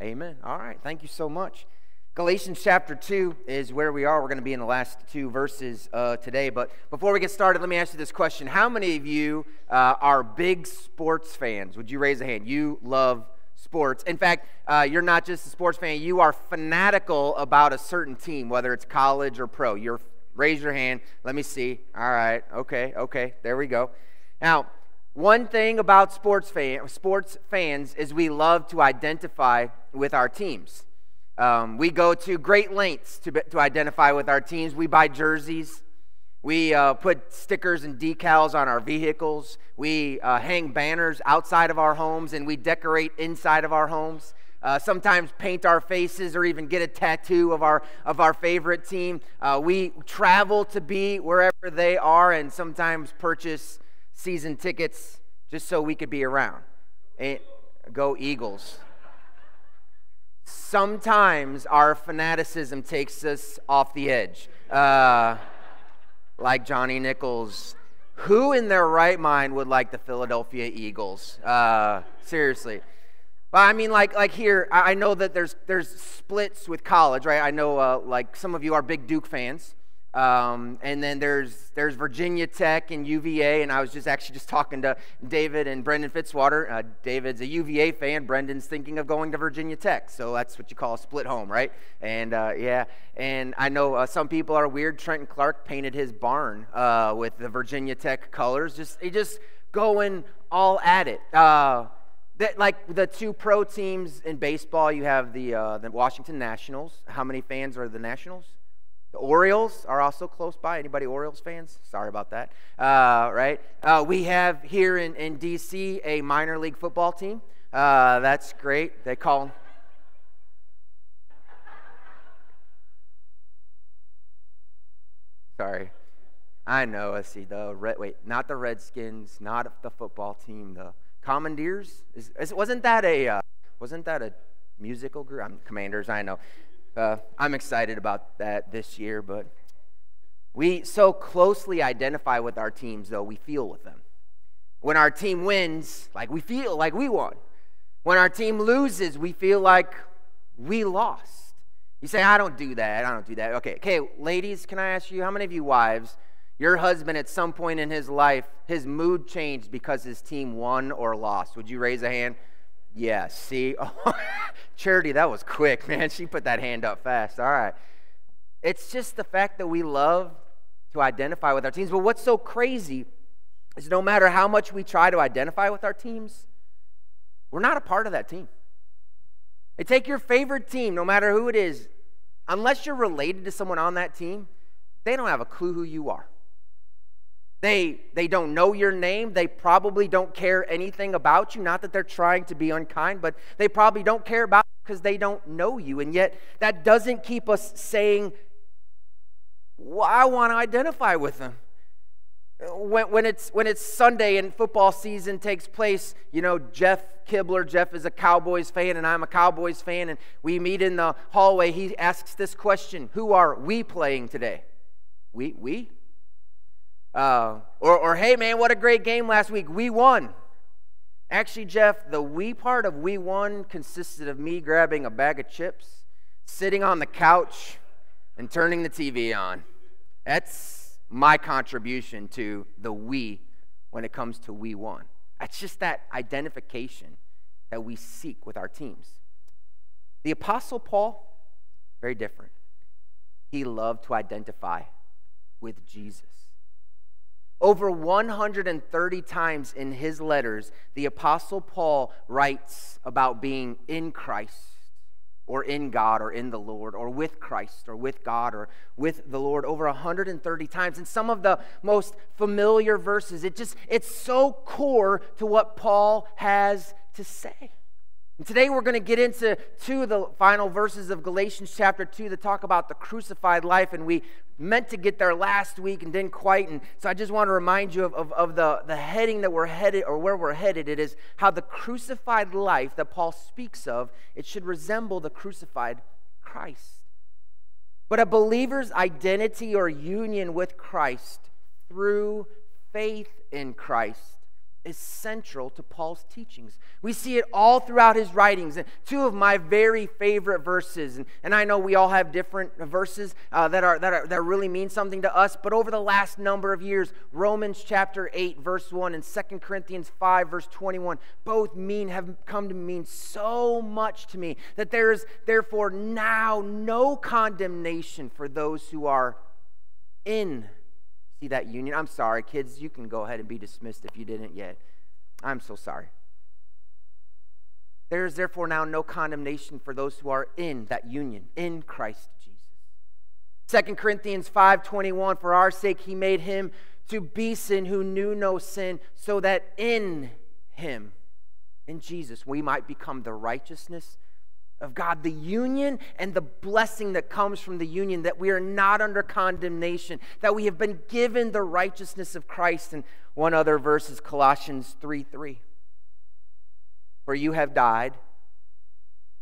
Amen. All right. Thank you so much. Galatians chapter 2 is where we are. We're going to be in the last two verses uh, today. But before we get started, let me ask you this question How many of you uh, are big sports fans? Would you raise a hand? You love sports. In fact, uh, you're not just a sports fan, you are fanatical about a certain team, whether it's college or pro. You're raise your hand. Let me see. All right. Okay. Okay. There we go. Now, one thing about sports fan, sports fans is we love to identify with our teams. Um, we go to great lengths to, to identify with our teams. We buy jerseys. We uh, put stickers and decals on our vehicles. We uh, hang banners outside of our homes and we decorate inside of our homes. Uh, sometimes paint our faces or even get a tattoo of our, of our favorite team. Uh, we travel to be wherever they are and sometimes purchase season tickets just so we could be around. And go Eagles sometimes our fanaticism takes us off the edge. Uh, like Johnny Nichols. Who in their right mind would like the Philadelphia Eagles? Uh, seriously. But I mean, like, like here, I know that there's, there's splits with college, right? I know, uh, like, some of you are big Duke fans. Um, and then there's there's Virginia Tech and UVA, and I was just actually just talking to David and Brendan Fitzwater. Uh, David's a UVA fan. Brendan's thinking of going to Virginia Tech, so that's what you call a split home, right? And uh, yeah, and I know uh, some people are weird. Trenton Clark painted his barn uh, with the Virginia Tech colors. Just he just going all at it. Uh, that, like the two pro teams in baseball, you have the uh, the Washington Nationals. How many fans are the Nationals? The Orioles are also close by. Anybody Orioles fans? Sorry about that. Uh, right? Uh, we have here in, in D.C. a minor league football team. Uh, that's great. They call. Sorry. I know. I see the red. Wait, not the Redskins, not the football team. The Commandeers. Is, is wasn't that a uh, wasn't that a musical group? I'm Commanders. I know. Uh, I'm excited about that this year, but we so closely identify with our teams, though, we feel with them. When our team wins, like we feel like we won. When our team loses, we feel like we lost. You say, I don't do that. I don't do that. Okay, okay, ladies, can I ask you, how many of you wives, your husband at some point in his life, his mood changed because his team won or lost? Would you raise a hand? Yeah, see? Oh, Charity, that was quick, man. She put that hand up fast. All right. It's just the fact that we love to identify with our teams. But what's so crazy is no matter how much we try to identify with our teams, we're not a part of that team. They take your favorite team, no matter who it is, unless you're related to someone on that team, they don't have a clue who you are. They, they don't know your name. They probably don't care anything about you. Not that they're trying to be unkind, but they probably don't care about you because they don't know you. And yet, that doesn't keep us saying, well, I want to identify with them. When, when, it's, when it's Sunday and football season takes place, you know, Jeff Kibler, Jeff is a Cowboys fan and I'm a Cowboys fan, and we meet in the hallway. He asks this question Who are we playing today? We? We? Uh, or, or, hey, man, what a great game last week. We won. Actually, Jeff, the we part of we won consisted of me grabbing a bag of chips, sitting on the couch, and turning the TV on. That's my contribution to the we when it comes to we won. It's just that identification that we seek with our teams. The Apostle Paul, very different. He loved to identify with Jesus. Over 130 times in his letters, the Apostle Paul writes about being in Christ or in God or in the Lord or with Christ or with God or with the Lord over 130 times. And some of the most familiar verses, it just it's so core to what Paul has to say. And today we're going to get into two of the final verses of Galatians chapter 2 that talk about the crucified life. And we meant to get there last week and didn't quite. And so I just want to remind you of, of, of, the, the heading that we're headed or where we're headed. It is how the crucified life that Paul speaks of, it should resemble the crucified Christ. But a believer's identity or union with Christ through faith in Christ is central to Paul's teachings. We see it all throughout his writings. And two of my very favorite verses, and, and I know we all have different verses uh, that, are, that, are, that really mean something to us, but over the last number of years, Romans chapter 8, verse 1, and 2 Corinthians 5, verse 21, both mean have come to mean so much to me that there is therefore now no condemnation for those who are in see that union. I'm sorry, kids. You can go ahead and be dismissed if you didn't yet. I'm so sorry. There is therefore now no condemnation for those who are in that union, in Christ Jesus. 2 Corinthians 5:21 For our sake he made him to be sin who knew no sin, so that in him, in Jesus, we might become the righteousness of God, the union and the blessing that comes from the union, that we are not under condemnation, that we have been given the righteousness of Christ. And one other verse is Colossians 3 3. For you have died,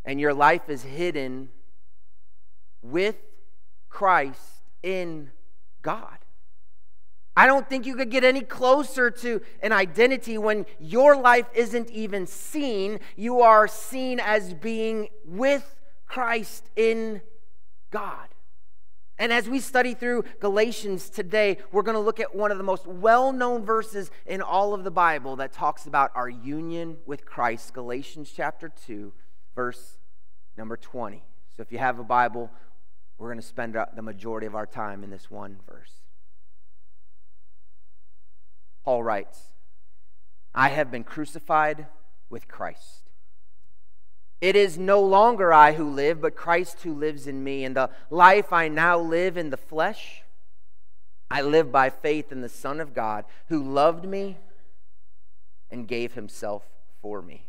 and your life is hidden with Christ in God. I don't think you could get any closer to an identity when your life isn't even seen. You are seen as being with Christ in God. And as we study through Galatians today, we're going to look at one of the most well known verses in all of the Bible that talks about our union with Christ. Galatians chapter 2, verse number 20. So if you have a Bible, we're going to spend the majority of our time in this one verse. Paul writes, I have been crucified with Christ. It is no longer I who live, but Christ who lives in me. And the life I now live in the flesh, I live by faith in the Son of God who loved me and gave himself for me.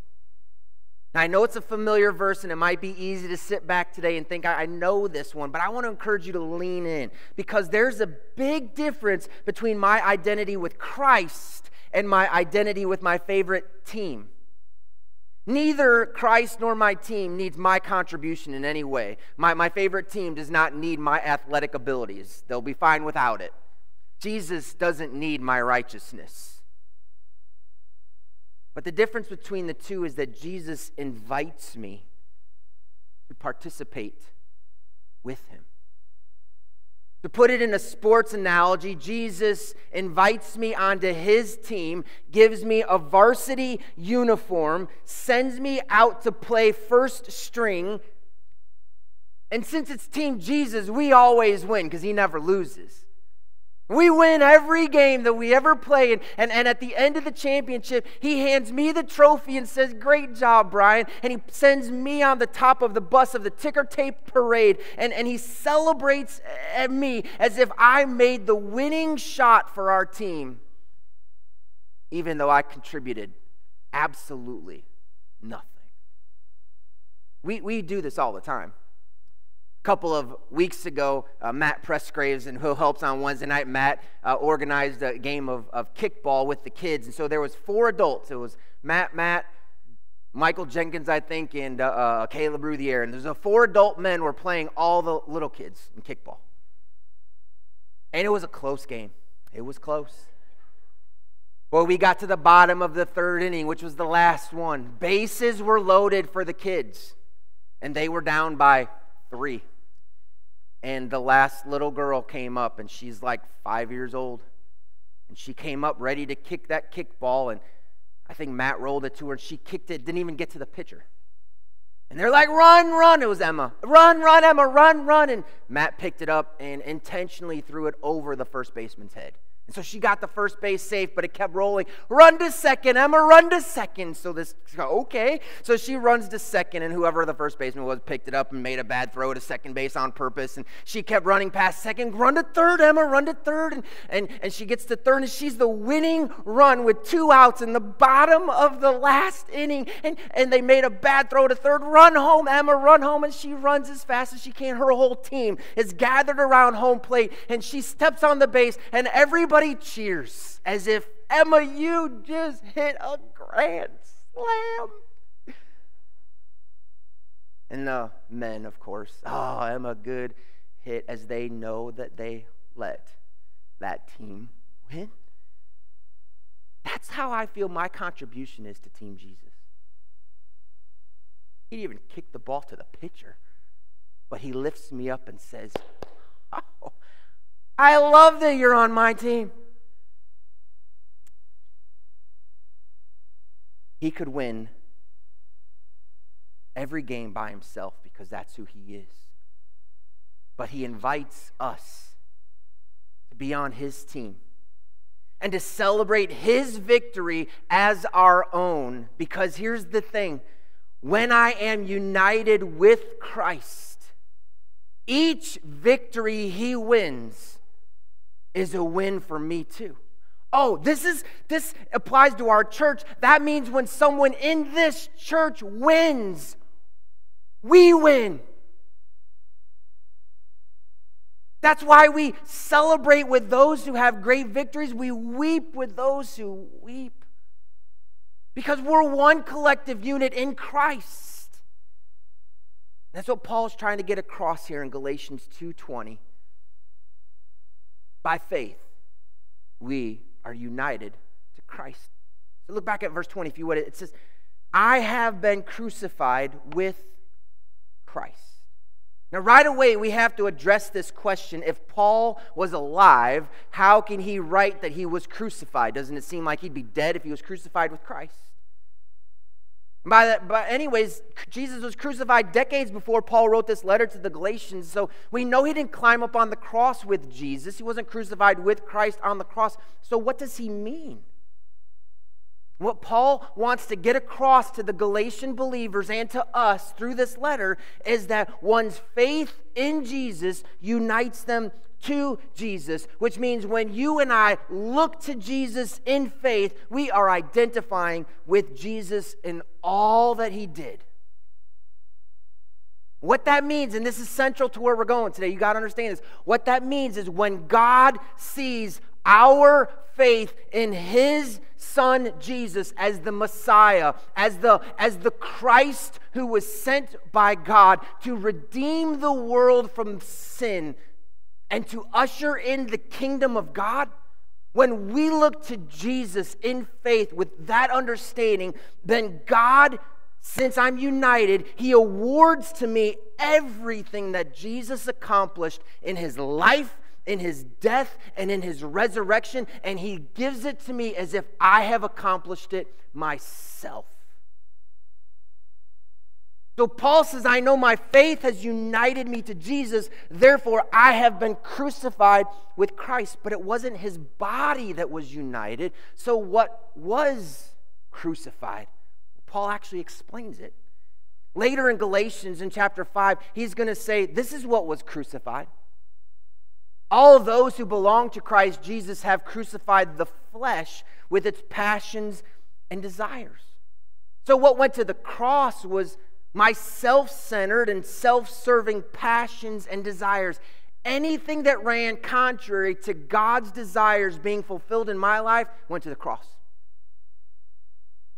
Now, I know it's a familiar verse and it might be easy to sit back today and think, I, know this one, but I want to encourage you to lean in because there's a big difference between my identity with Christ and my identity with my favorite team. Neither Christ nor my team needs my contribution in any way. My, my favorite team does not need my athletic abilities, they'll be fine without it. Jesus doesn't need my righteousness. But the difference between the two is that Jesus invites me to participate with him. To put it in a sports analogy, Jesus invites me onto his team, gives me a varsity uniform, sends me out to play first string. And since it's Team Jesus, we always win because he never loses. We win every game that we ever play. And, and, and at the end of the championship, he hands me the trophy and says, Great job, Brian. And he sends me on the top of the bus of the ticker tape parade. And, and he celebrates at me as if I made the winning shot for our team, even though I contributed absolutely nothing. We, we do this all the time couple of weeks ago, uh, Matt Pressgraves, and who helps on Wednesday night, Matt uh, organized a game of, of kickball with the kids. And so there was four adults. It was Matt, Matt, Michael Jenkins, I think, and uh, uh Caleb Ruthier. And there's a four adult men were playing all the little kids in kickball. And it was a close game. It was close. Well, we got to the bottom of the third inning, which was the last one. Bases were loaded for the kids, and they were down by three and the last little girl came up and she's like five years old. And she came up ready to kick that kickball and i think matt rolled it to her and she kicked it didn't even get to the pitcher. And they're like run run it was emma. Run run emma run run and matt picked it up and intentionally threw it over the first baseman's head and so she got the first base safe, but it kept rolling. Run to second, Emma, run to second. So this, okay. So she runs to second, and whoever the first baseman was picked it up and made a bad throw to second base on purpose. And she kept running past second, run to third, Emma, run to third. And, and, and she gets to third, and she's the winning run with two outs in the bottom of the last inning. And, and they made a bad throw to third. Run home, Emma, run home. And she runs as fast as she can. Her whole team is gathered around home plate, and she steps on the base, and everybody Everybody cheers as if Emma, you just hit a grand slam. And the men, of course, oh, Emma, good hit, as they know that they let that team win. That's how I feel my contribution is to Team Jesus. He even kicked the ball to the pitcher, but he lifts me up and says, Oh, I love that you're on my team. He could win every game by himself because that's who he is. But he invites us to be on his team and to celebrate his victory as our own. Because here's the thing when I am united with Christ, each victory he wins is a win for me too. Oh, this is this applies to our church. That means when someone in this church wins, we win. That's why we celebrate with those who have great victories. We weep with those who weep. Because we're one collective unit in Christ. That's what Paul's trying to get across here in Galatians 2:20. By faith, we are united to Christ. So look back at verse 20 if you would. It says, I have been crucified with Christ. Now, right away, we have to address this question. If Paul was alive, how can he write that he was crucified? Doesn't it seem like he'd be dead if he was crucified with Christ? By that, but anyways, Jesus was crucified decades before Paul wrote this letter to the Galatians. So we know he didn't climb up on the cross with Jesus. He wasn't crucified with Christ on the cross. So what does he mean? What Paul wants to get across to the Galatian believers and to us through this letter is that one's faith in Jesus unites them to Jesus, which means when you and I look to Jesus in faith, we are identifying with Jesus in all that he did. What that means, and this is central to where we're going today, you got to understand this. What that means is when God sees our faith in his son Jesus as the Messiah, as the, as the Christ who was sent by God to redeem the world from sin and to usher in the kingdom of God. When we look to Jesus in faith with that understanding, then God, since I'm united, He awards to me everything that Jesus accomplished in His life in his death and in his resurrection, and he gives it to me as if I have accomplished it myself. So Paul says, I know my faith has united me to Jesus, therefore I have been crucified with Christ. But it wasn't his body that was united. So what was crucified? Paul actually explains it. Later in Galatians in chapter 5, he's going to say, This is what was crucified. All those who belong to Christ Jesus have crucified the flesh with its passions and desires. So, what went to the cross was my self centered and self serving passions and desires. Anything that ran contrary to God's desires being fulfilled in my life went to the cross.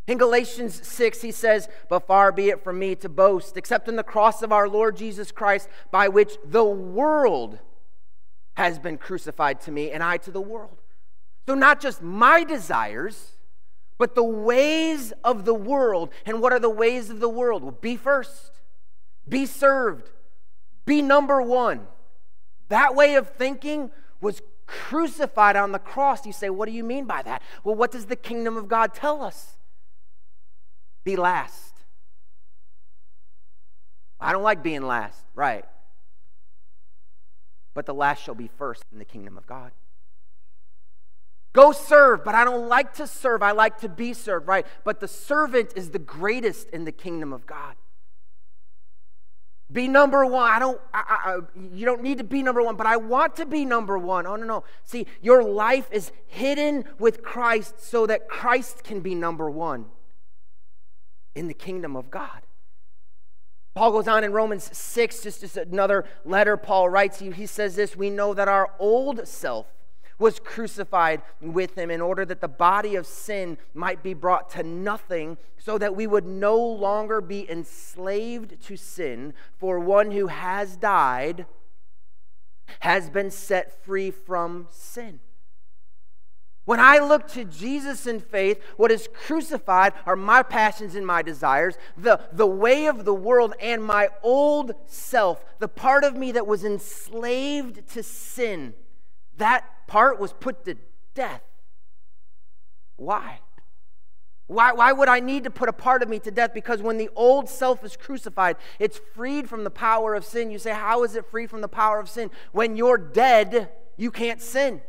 In Galatians 6, he says, But far be it from me to boast, except in the cross of our Lord Jesus Christ, by which the world has been crucified to me and I to the world. So, not just my desires, but the ways of the world. And what are the ways of the world? Well, be first, be served, be number one. That way of thinking was crucified on the cross. You say, What do you mean by that? Well, what does the kingdom of God tell us? Be last. I don't like being last, right? but the last shall be first in the kingdom of God. Go serve, but I don't like to serve. I like to be served, right? But the servant is the greatest in the kingdom of God. Be number one. I don't, I, I, you don't need to be number one, but I want to be number one. Oh, no, no. See, your life is hidden with Christ so that Christ can be number one in the kingdom of God. Paul goes on in Romans 6, just, just another letter Paul writes. He, he says this We know that our old self was crucified with him in order that the body of sin might be brought to nothing, so that we would no longer be enslaved to sin. For one who has died has been set free from sin. When I look to Jesus in faith, what is crucified are my passions and my desires, the, the way of the world, and my old self, the part of me that was enslaved to sin. That part was put to death. Why? Why, why would I need to put a part of me to death? Because when the old self is crucified, it's freed from the power of sin. You say, How is it free from the power of sin? When you're dead, you can't sin.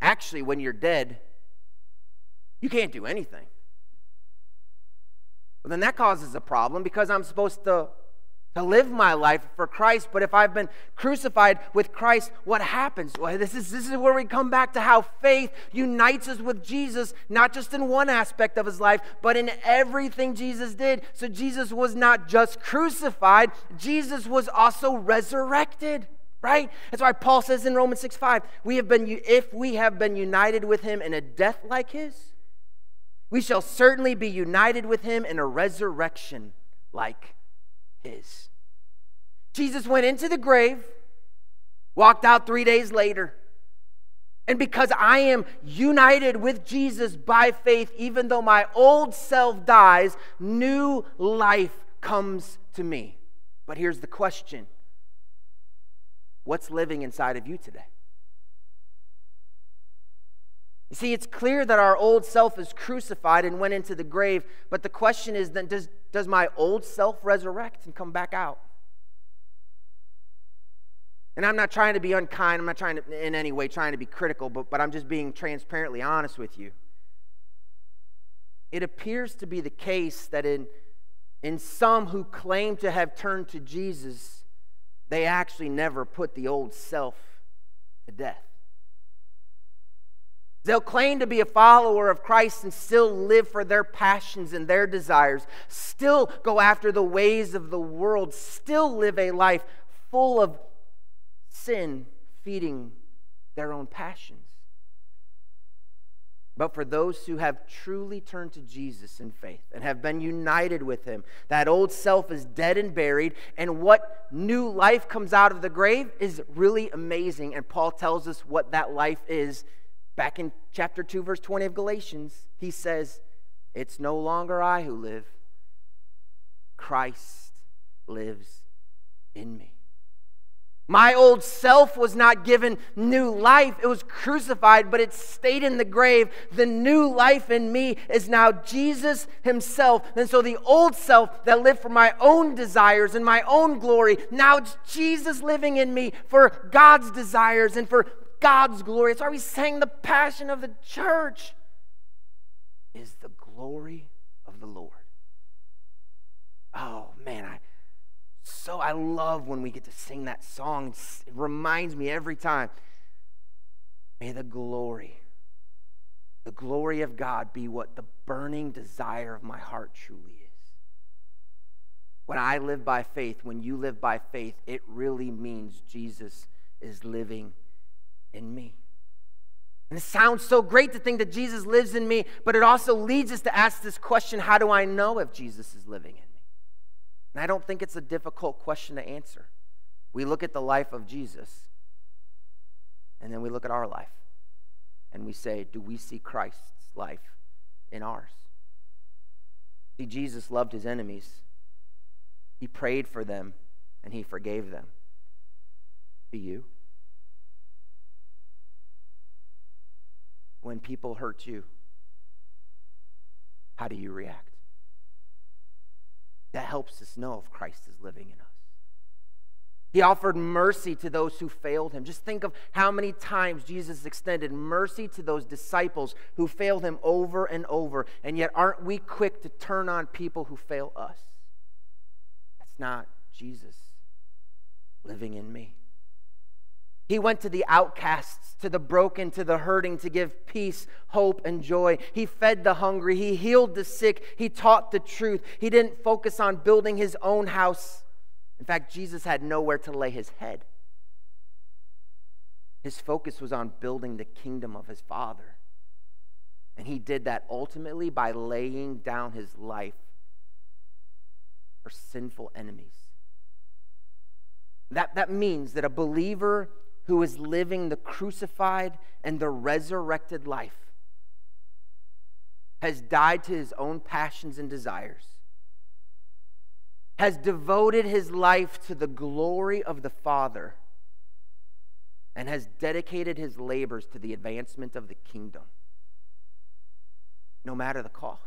Actually, when you're dead, you can't do anything. Well, then that causes a problem because I'm supposed to, to live my life for Christ. But if I've been crucified with Christ, what happens? Well, this is, this is where we come back to how faith unites us with Jesus, not just in one aspect of his life, but in everything Jesus did. So Jesus was not just crucified, Jesus was also resurrected right? That's why Paul says in Romans 6 5, we have been, if we have been united with him in a death like his, we shall certainly be united with him in a resurrection like his. Jesus went into the grave, walked out three days later. And because I am united with Jesus by faith, even though my old self dies, new life comes to me. But here's the question What's living inside of you today? You see, it's clear that our old self is crucified and went into the grave, but the question is then does, does my old self resurrect and come back out? And I'm not trying to be unkind, I'm not trying to in any way trying to be critical, but, but I'm just being transparently honest with you. It appears to be the case that in, in some who claim to have turned to Jesus, they actually never put the old self to death. They'll claim to be a follower of Christ and still live for their passions and their desires, still go after the ways of the world, still live a life full of sin, feeding their own passions. But for those who have truly turned to Jesus in faith and have been united with him, that old self is dead and buried, and what new life comes out of the grave is really amazing. And Paul tells us what that life is back in chapter 2, verse 20 of Galatians. He says, It's no longer I who live, Christ lives in me. My old self was not given new life. It was crucified, but it stayed in the grave. The new life in me is now Jesus Himself. And so the old self that lived for my own desires and my own glory, now it's Jesus living in me for God's desires and for God's glory. That's why we sang the passion of the church is the glory of the Lord. Oh, man, I so I love when we get to sing that song. It reminds me every time. May the glory, the glory of God be what the burning desire of my heart truly is. When I live by faith, when you live by faith, it really means Jesus is living in me. And it sounds so great to think that Jesus lives in me, but it also leads us to ask this question how do I know if Jesus is living in me? And I don't think it's a difficult question to answer. We look at the life of Jesus, and then we look at our life, and we say, Do we see Christ's life in ours? See, Jesus loved his enemies, he prayed for them, and he forgave them. Do you? When people hurt you, how do you react? that helps us know if Christ is living in us. He offered mercy to those who failed him. Just think of how many times Jesus extended mercy to those disciples who failed him over and over. And yet, aren't we quick to turn on people who fail us? That's not Jesus living in me. He went to the outcasts, to the broken, to the hurting to give peace, hope, and joy. He fed the hungry. He healed the sick. He taught the truth. He didn't focus on building his own house. In fact, Jesus had nowhere to lay his head. His focus was on building the kingdom of his Father. And he did that ultimately by laying down his life for sinful enemies. That, that means that a believer who is living the crucified and the resurrected life has died to his own passions and desires, has devoted his life to the glory of the Father, and has dedicated his labors to the advancement of the kingdom, no matter the cost.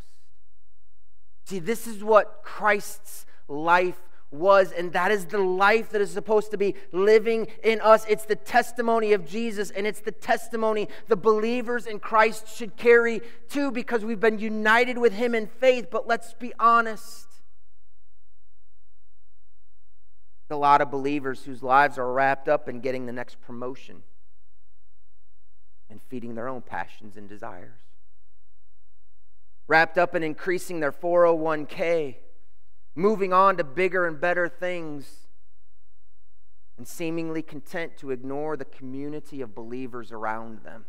See, this is what Christ's life was, and that is the life that is supposed to be living in us. It's the testimony of Jesus, and it's the testimony the believers in Christ should carry too, because we've been united with Him in faith. But let's be honest. A lot of believers whose lives are wrapped up in getting the next promotion and feeding their own passions and desires, wrapped up in increasing their 401k moving on to bigger and better things, and seemingly content to ignore the community of believers around them.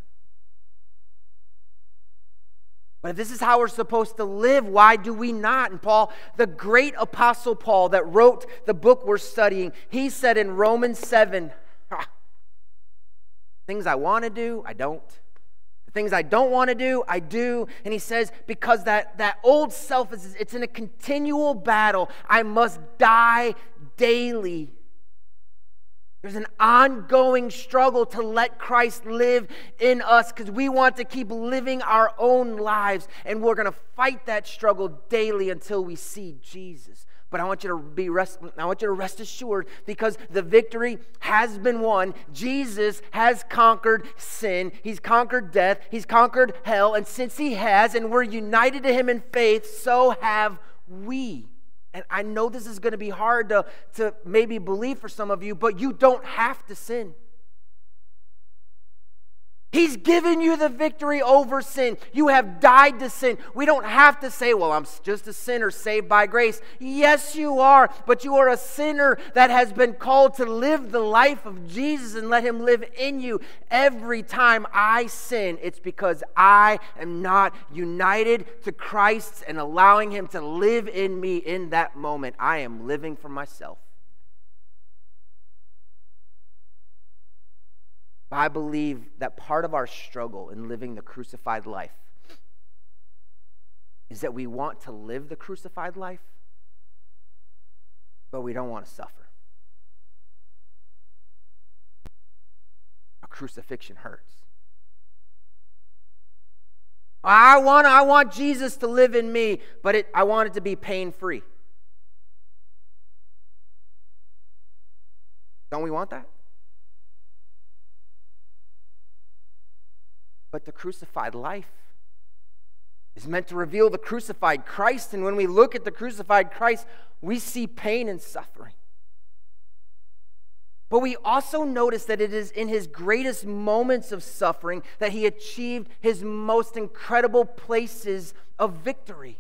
But if this is how we're supposed to live, why do we not? And Paul, the great apostle Paul that wrote the book we're studying, he said in Romans 7 things I want to do, I don't. The things I don't want to do, I do. And he says, because that, that old self is it's in a continual battle. I must die daily. There's an ongoing struggle to let Christ live in us because we want to keep living our own lives. And we're going to fight that struggle daily until we see Jesus. But I want you to be rest, I want you to rest assured because the victory has been won. Jesus has conquered sin. He's conquered death. He's conquered hell. And since he has, and we're united to him in faith, so have we. And I know this is going to be hard to, to maybe believe for some of you, but you don't have to sin. He's given you the victory over sin. You have died to sin. We don't have to say, well, I'm just a sinner saved by grace. Yes, you are, but you are a sinner that has been called to live the life of Jesus and let Him live in you. Every time I sin, it's because I am not united to Christ and allowing Him to live in me in that moment. I am living for myself. I believe that part of our struggle in living the crucified life is that we want to live the crucified life, but we don't want to suffer. A crucifixion hurts. I want, I want Jesus to live in me, but it, I want it to be pain free. Don't we want that? But the crucified life is meant to reveal the crucified Christ. And when we look at the crucified Christ, we see pain and suffering. But we also notice that it is in his greatest moments of suffering that he achieved his most incredible places of victory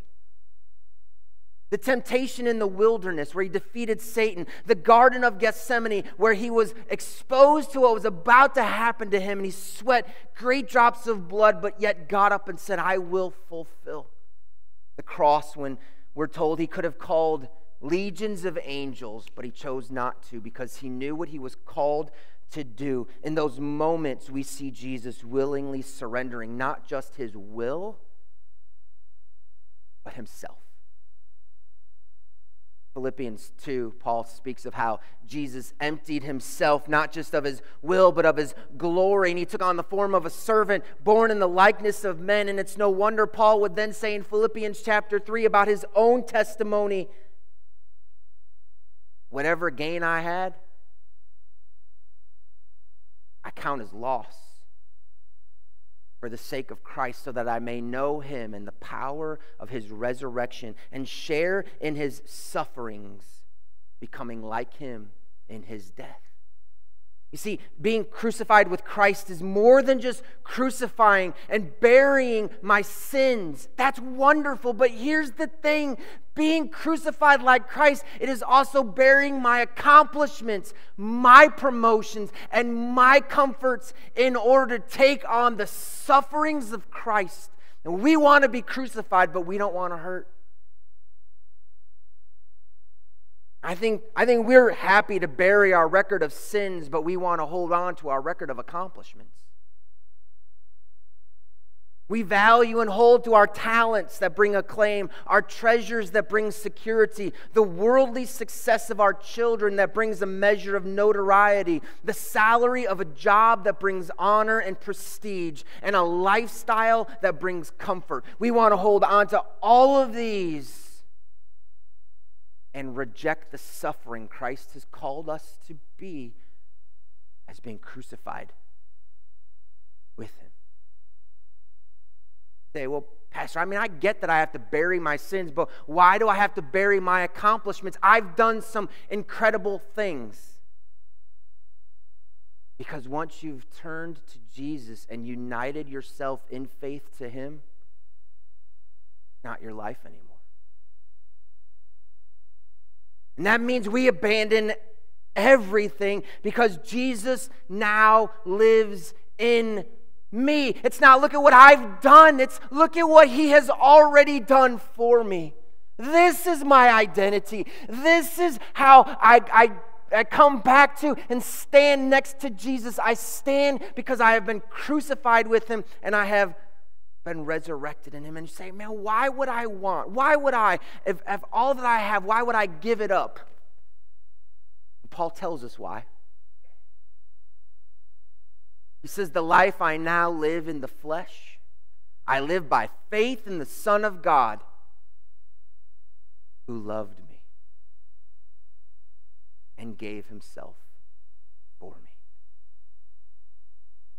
the temptation in the wilderness where he defeated Satan, the Garden of Gethsemane where he was exposed to what was about to happen to him and he sweat great drops of blood, but yet got up and said, I will fulfill. The cross, when we're told he could have called legions of angels, but he chose not to because he knew what he was called to do. In those moments, we see Jesus willingly surrendering not just his will, but himself. Philippians 2, Paul speaks of how Jesus emptied himself, not just of his will, but of his glory. And he took on the form of a servant, born in the likeness of men. And it's no wonder Paul would then say in Philippians chapter 3 about his own testimony whatever gain I had, I count as loss for the sake of Christ, so that I may know him and the power of his resurrection and share in his sufferings, becoming like him in his death. You see, being crucified with Christ is more than just crucifying and burying my sins. That's wonderful. But here's the thing being crucified like Christ, it is also burying my accomplishments, my promotions, and my comforts in order to take on the sufferings of Christ. And we want to be crucified, but we don't want to hurt. I think, I think we're happy to bury our record of sins, but we want to hold on to our record of accomplishments. We value and hold to our talents that bring acclaim, our treasures that bring security, the worldly success of our children that brings a measure of notoriety, the salary of a job that brings honor and prestige, and a lifestyle that brings comfort. We want to hold on to all of these and reject the suffering Christ has called us to be as being crucified with Him say, well, Pastor, I mean, I get that I have to bury my sins, but why do I have to bury my accomplishments? I've done some incredible things. Because once you've turned to Jesus and united yourself in faith to Him, not your life anymore. And that means we abandon everything because Jesus now lives in me. It's not look at what I've done, it's look at what He has already done for me. This is my identity. This is how I, I, I come back to and stand next to Jesus. I stand because I have been crucified with Him and I have been resurrected in Him. And you say, man, why would I want? Why would I, if, if all that I have, why would I give it up? Paul tells us why. He says, The life I now live in the flesh, I live by faith in the Son of God who loved me and gave himself for me.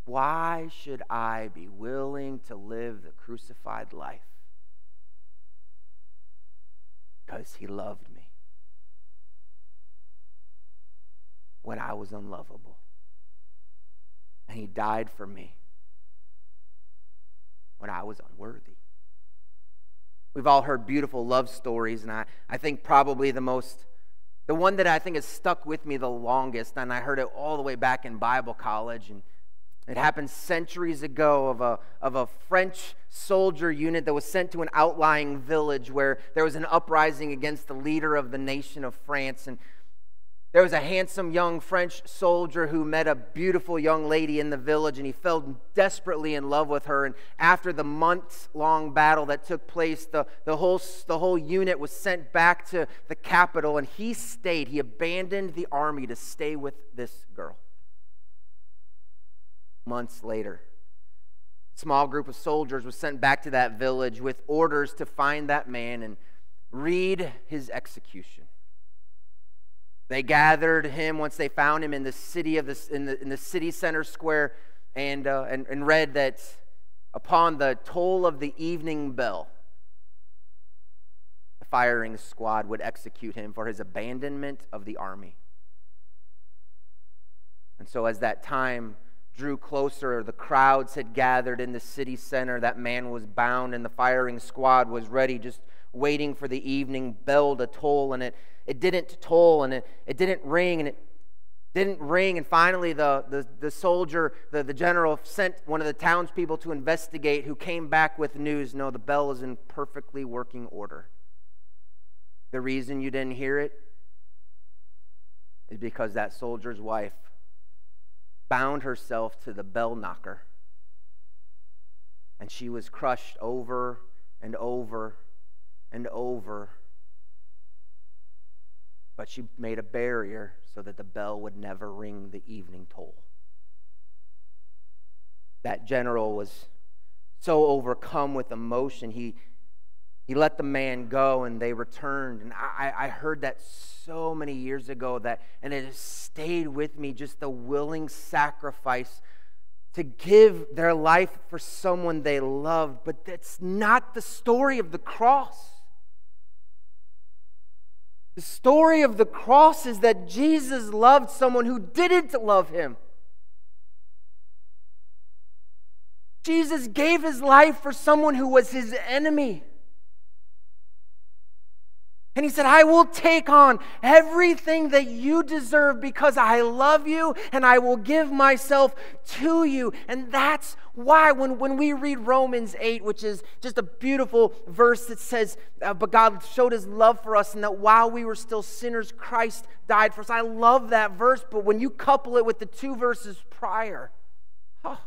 Why should I be willing to live the crucified life? Because he loved me when I was unlovable and he died for me when I was unworthy. We've all heard beautiful love stories, and I, I think probably the most, the one that I think has stuck with me the longest, and I heard it all the way back in Bible college, and it happened centuries ago of a, of a French soldier unit that was sent to an outlying village where there was an uprising against the leader of the nation of France. And there was a handsome young French soldier who met a beautiful young lady in the village, and he fell desperately in love with her. And after the months long battle that took place, the, the, whole, the whole unit was sent back to the capital, and he stayed. He abandoned the army to stay with this girl. Months later, a small group of soldiers was sent back to that village with orders to find that man and read his execution. They gathered him once they found him in the city of in the, in the city center square and, uh, and, and read that upon the toll of the evening bell, the firing squad would execute him for his abandonment of the army. And so, as that time drew closer, the crowds had gathered in the city center. That man was bound, and the firing squad was ready, just waiting for the evening bell to toll. And it it didn't toll and it, it didn't ring and it didn't ring. And finally, the, the, the soldier, the, the general, sent one of the townspeople to investigate who came back with news no, the bell is in perfectly working order. The reason you didn't hear it is because that soldier's wife bound herself to the bell knocker. And she was crushed over and over and over but she made a barrier so that the bell would never ring the evening toll. That general was so overcome with emotion, he, he let the man go and they returned. And I, I heard that so many years ago that, and it has stayed with me just the willing sacrifice to give their life for someone they loved. But that's not the story of the cross. The story of the cross is that Jesus loved someone who didn't love him. Jesus gave his life for someone who was his enemy. And he said, I will take on everything that you deserve because I love you and I will give myself to you. And that's Why? When, when we read Romans 8, which is just a beautiful verse that says, uh, But God showed his love for us, and that while we were still sinners, Christ died for us. I love that verse, but when you couple it with the two verses prior, oh,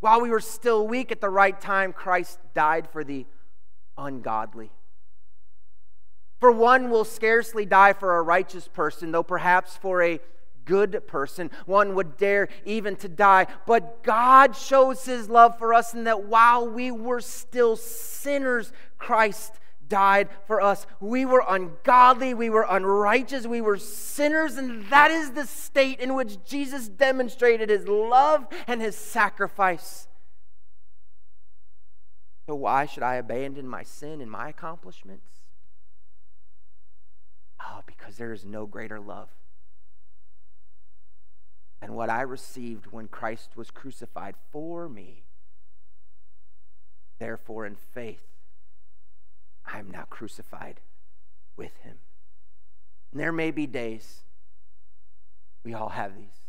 while we were still weak at the right time, Christ died for the ungodly. For one will scarcely die for a righteous person, though perhaps for a good person one would dare even to die. But God shows his love for us in that while we were still sinners, Christ died for us. We were ungodly, we were unrighteous, we were sinners, and that is the state in which Jesus demonstrated his love and his sacrifice. So, why should I abandon my sin and my accomplishments? Oh, because there is no greater love than what I received when Christ was crucified for me. Therefore, in faith, I am now crucified with him. And there may be days, we all have these,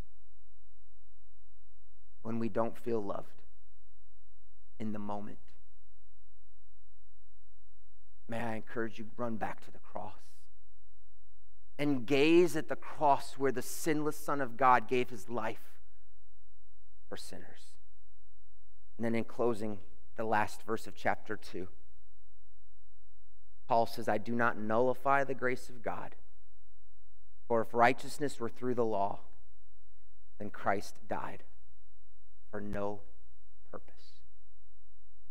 when we don't feel loved in the moment. May I encourage you, run back to the cross and gaze at the cross where the sinless Son of God gave his life for sinners. And then in closing, the last verse of chapter 2. Paul says, I do not nullify the grace of God. For if righteousness were through the law, then Christ died for no.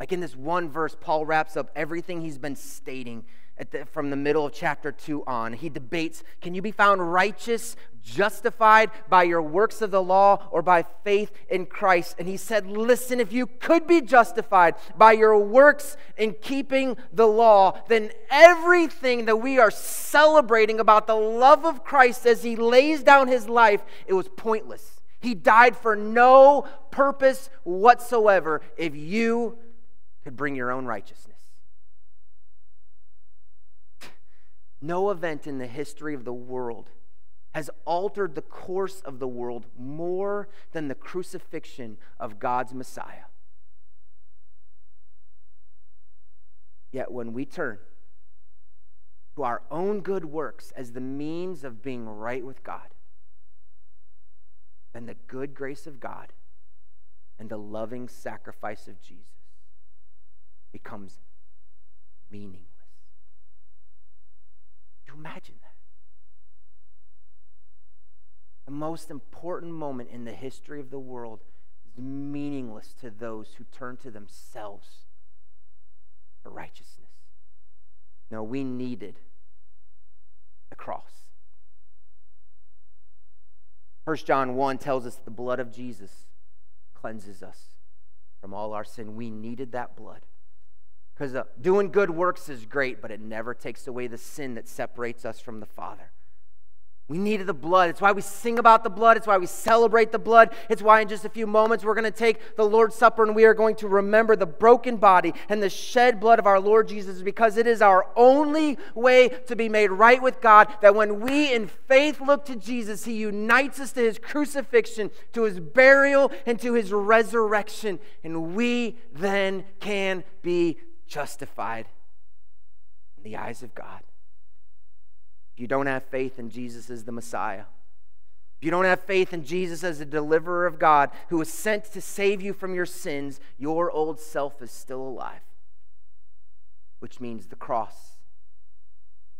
Like in this one verse, Paul wraps up everything he's been stating the, from the middle of chapter 2 on. He debates can you be found righteous, justified by your works of the law or by faith in Christ? And he said, Listen, if you could be justified by your works in keeping the law, then everything that we are celebrating about the love of Christ as he lays down his life, it was pointless. He died for no purpose whatsoever if you could bring your own righteousness. No event in the history of the world has altered the course of the world more than the crucifixion of God's Messiah. Yet when we turn to our own good works as the means of being right with God, then the good grace of God and the loving sacrifice of Jesus becomes meaningless you imagine that? The most important moment in the history of the world is meaningless to those who turn to themselves for righteousness. No, we needed the cross. 1 John 1 tells us the blood of Jesus cleanses us from all our sin. We needed that blood. Because uh, doing good works is great, but it never takes away the sin that separates us from the Father. We needed the blood. It's why we sing about the blood. It's why we celebrate the blood. It's why in just a few moments we're going to take the Lord's Supper and we are going to remember the broken body and the shed blood of our Lord Jesus because it is our only way to be made right with God. That when we in faith look to Jesus, He unites us to His crucifixion, to His burial, and to His resurrection. And we then can be justified in the eyes of God. If you don't have faith in Jesus as the Messiah, if you don't have faith in Jesus as the deliverer of God who was sent to save you from your sins, your old self is still alive, which means the cross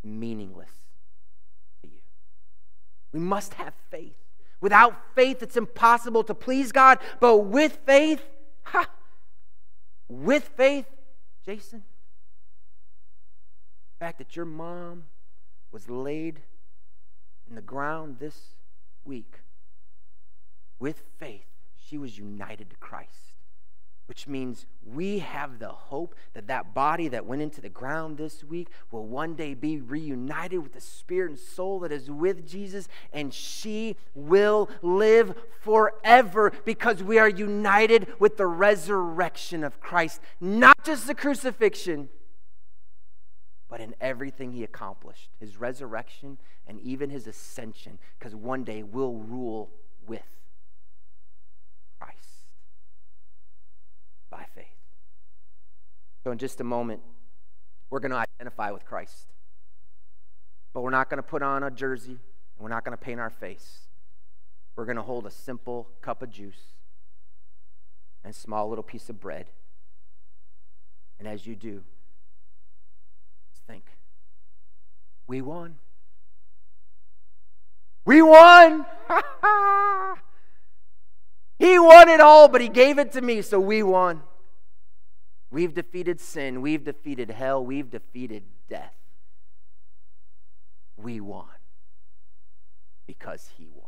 meaningless to you. We must have faith. Without faith, it's impossible to please God, but with faith, ha, with faith, Jason, the fact that your mom was laid in the ground this week with faith, she was united to Christ which means we have the hope that that body that went into the ground this week will one day be reunited with the spirit and soul that is with Jesus, and she will live forever because we are united with the resurrection of Christ, not just the crucifixion, but in everything he accomplished his resurrection and even his ascension, because one day we'll rule with by faith. So, in just a moment, we're going to identify with Christ. But we're not going to put on a jersey, and we're not going to paint our face. We're going to hold a simple cup of juice and small little piece of bread. And as you do, think, we won. We won! he won it all, but he gave it to me, so we won. We've defeated sin. We've defeated hell. We've defeated death. We won because he won.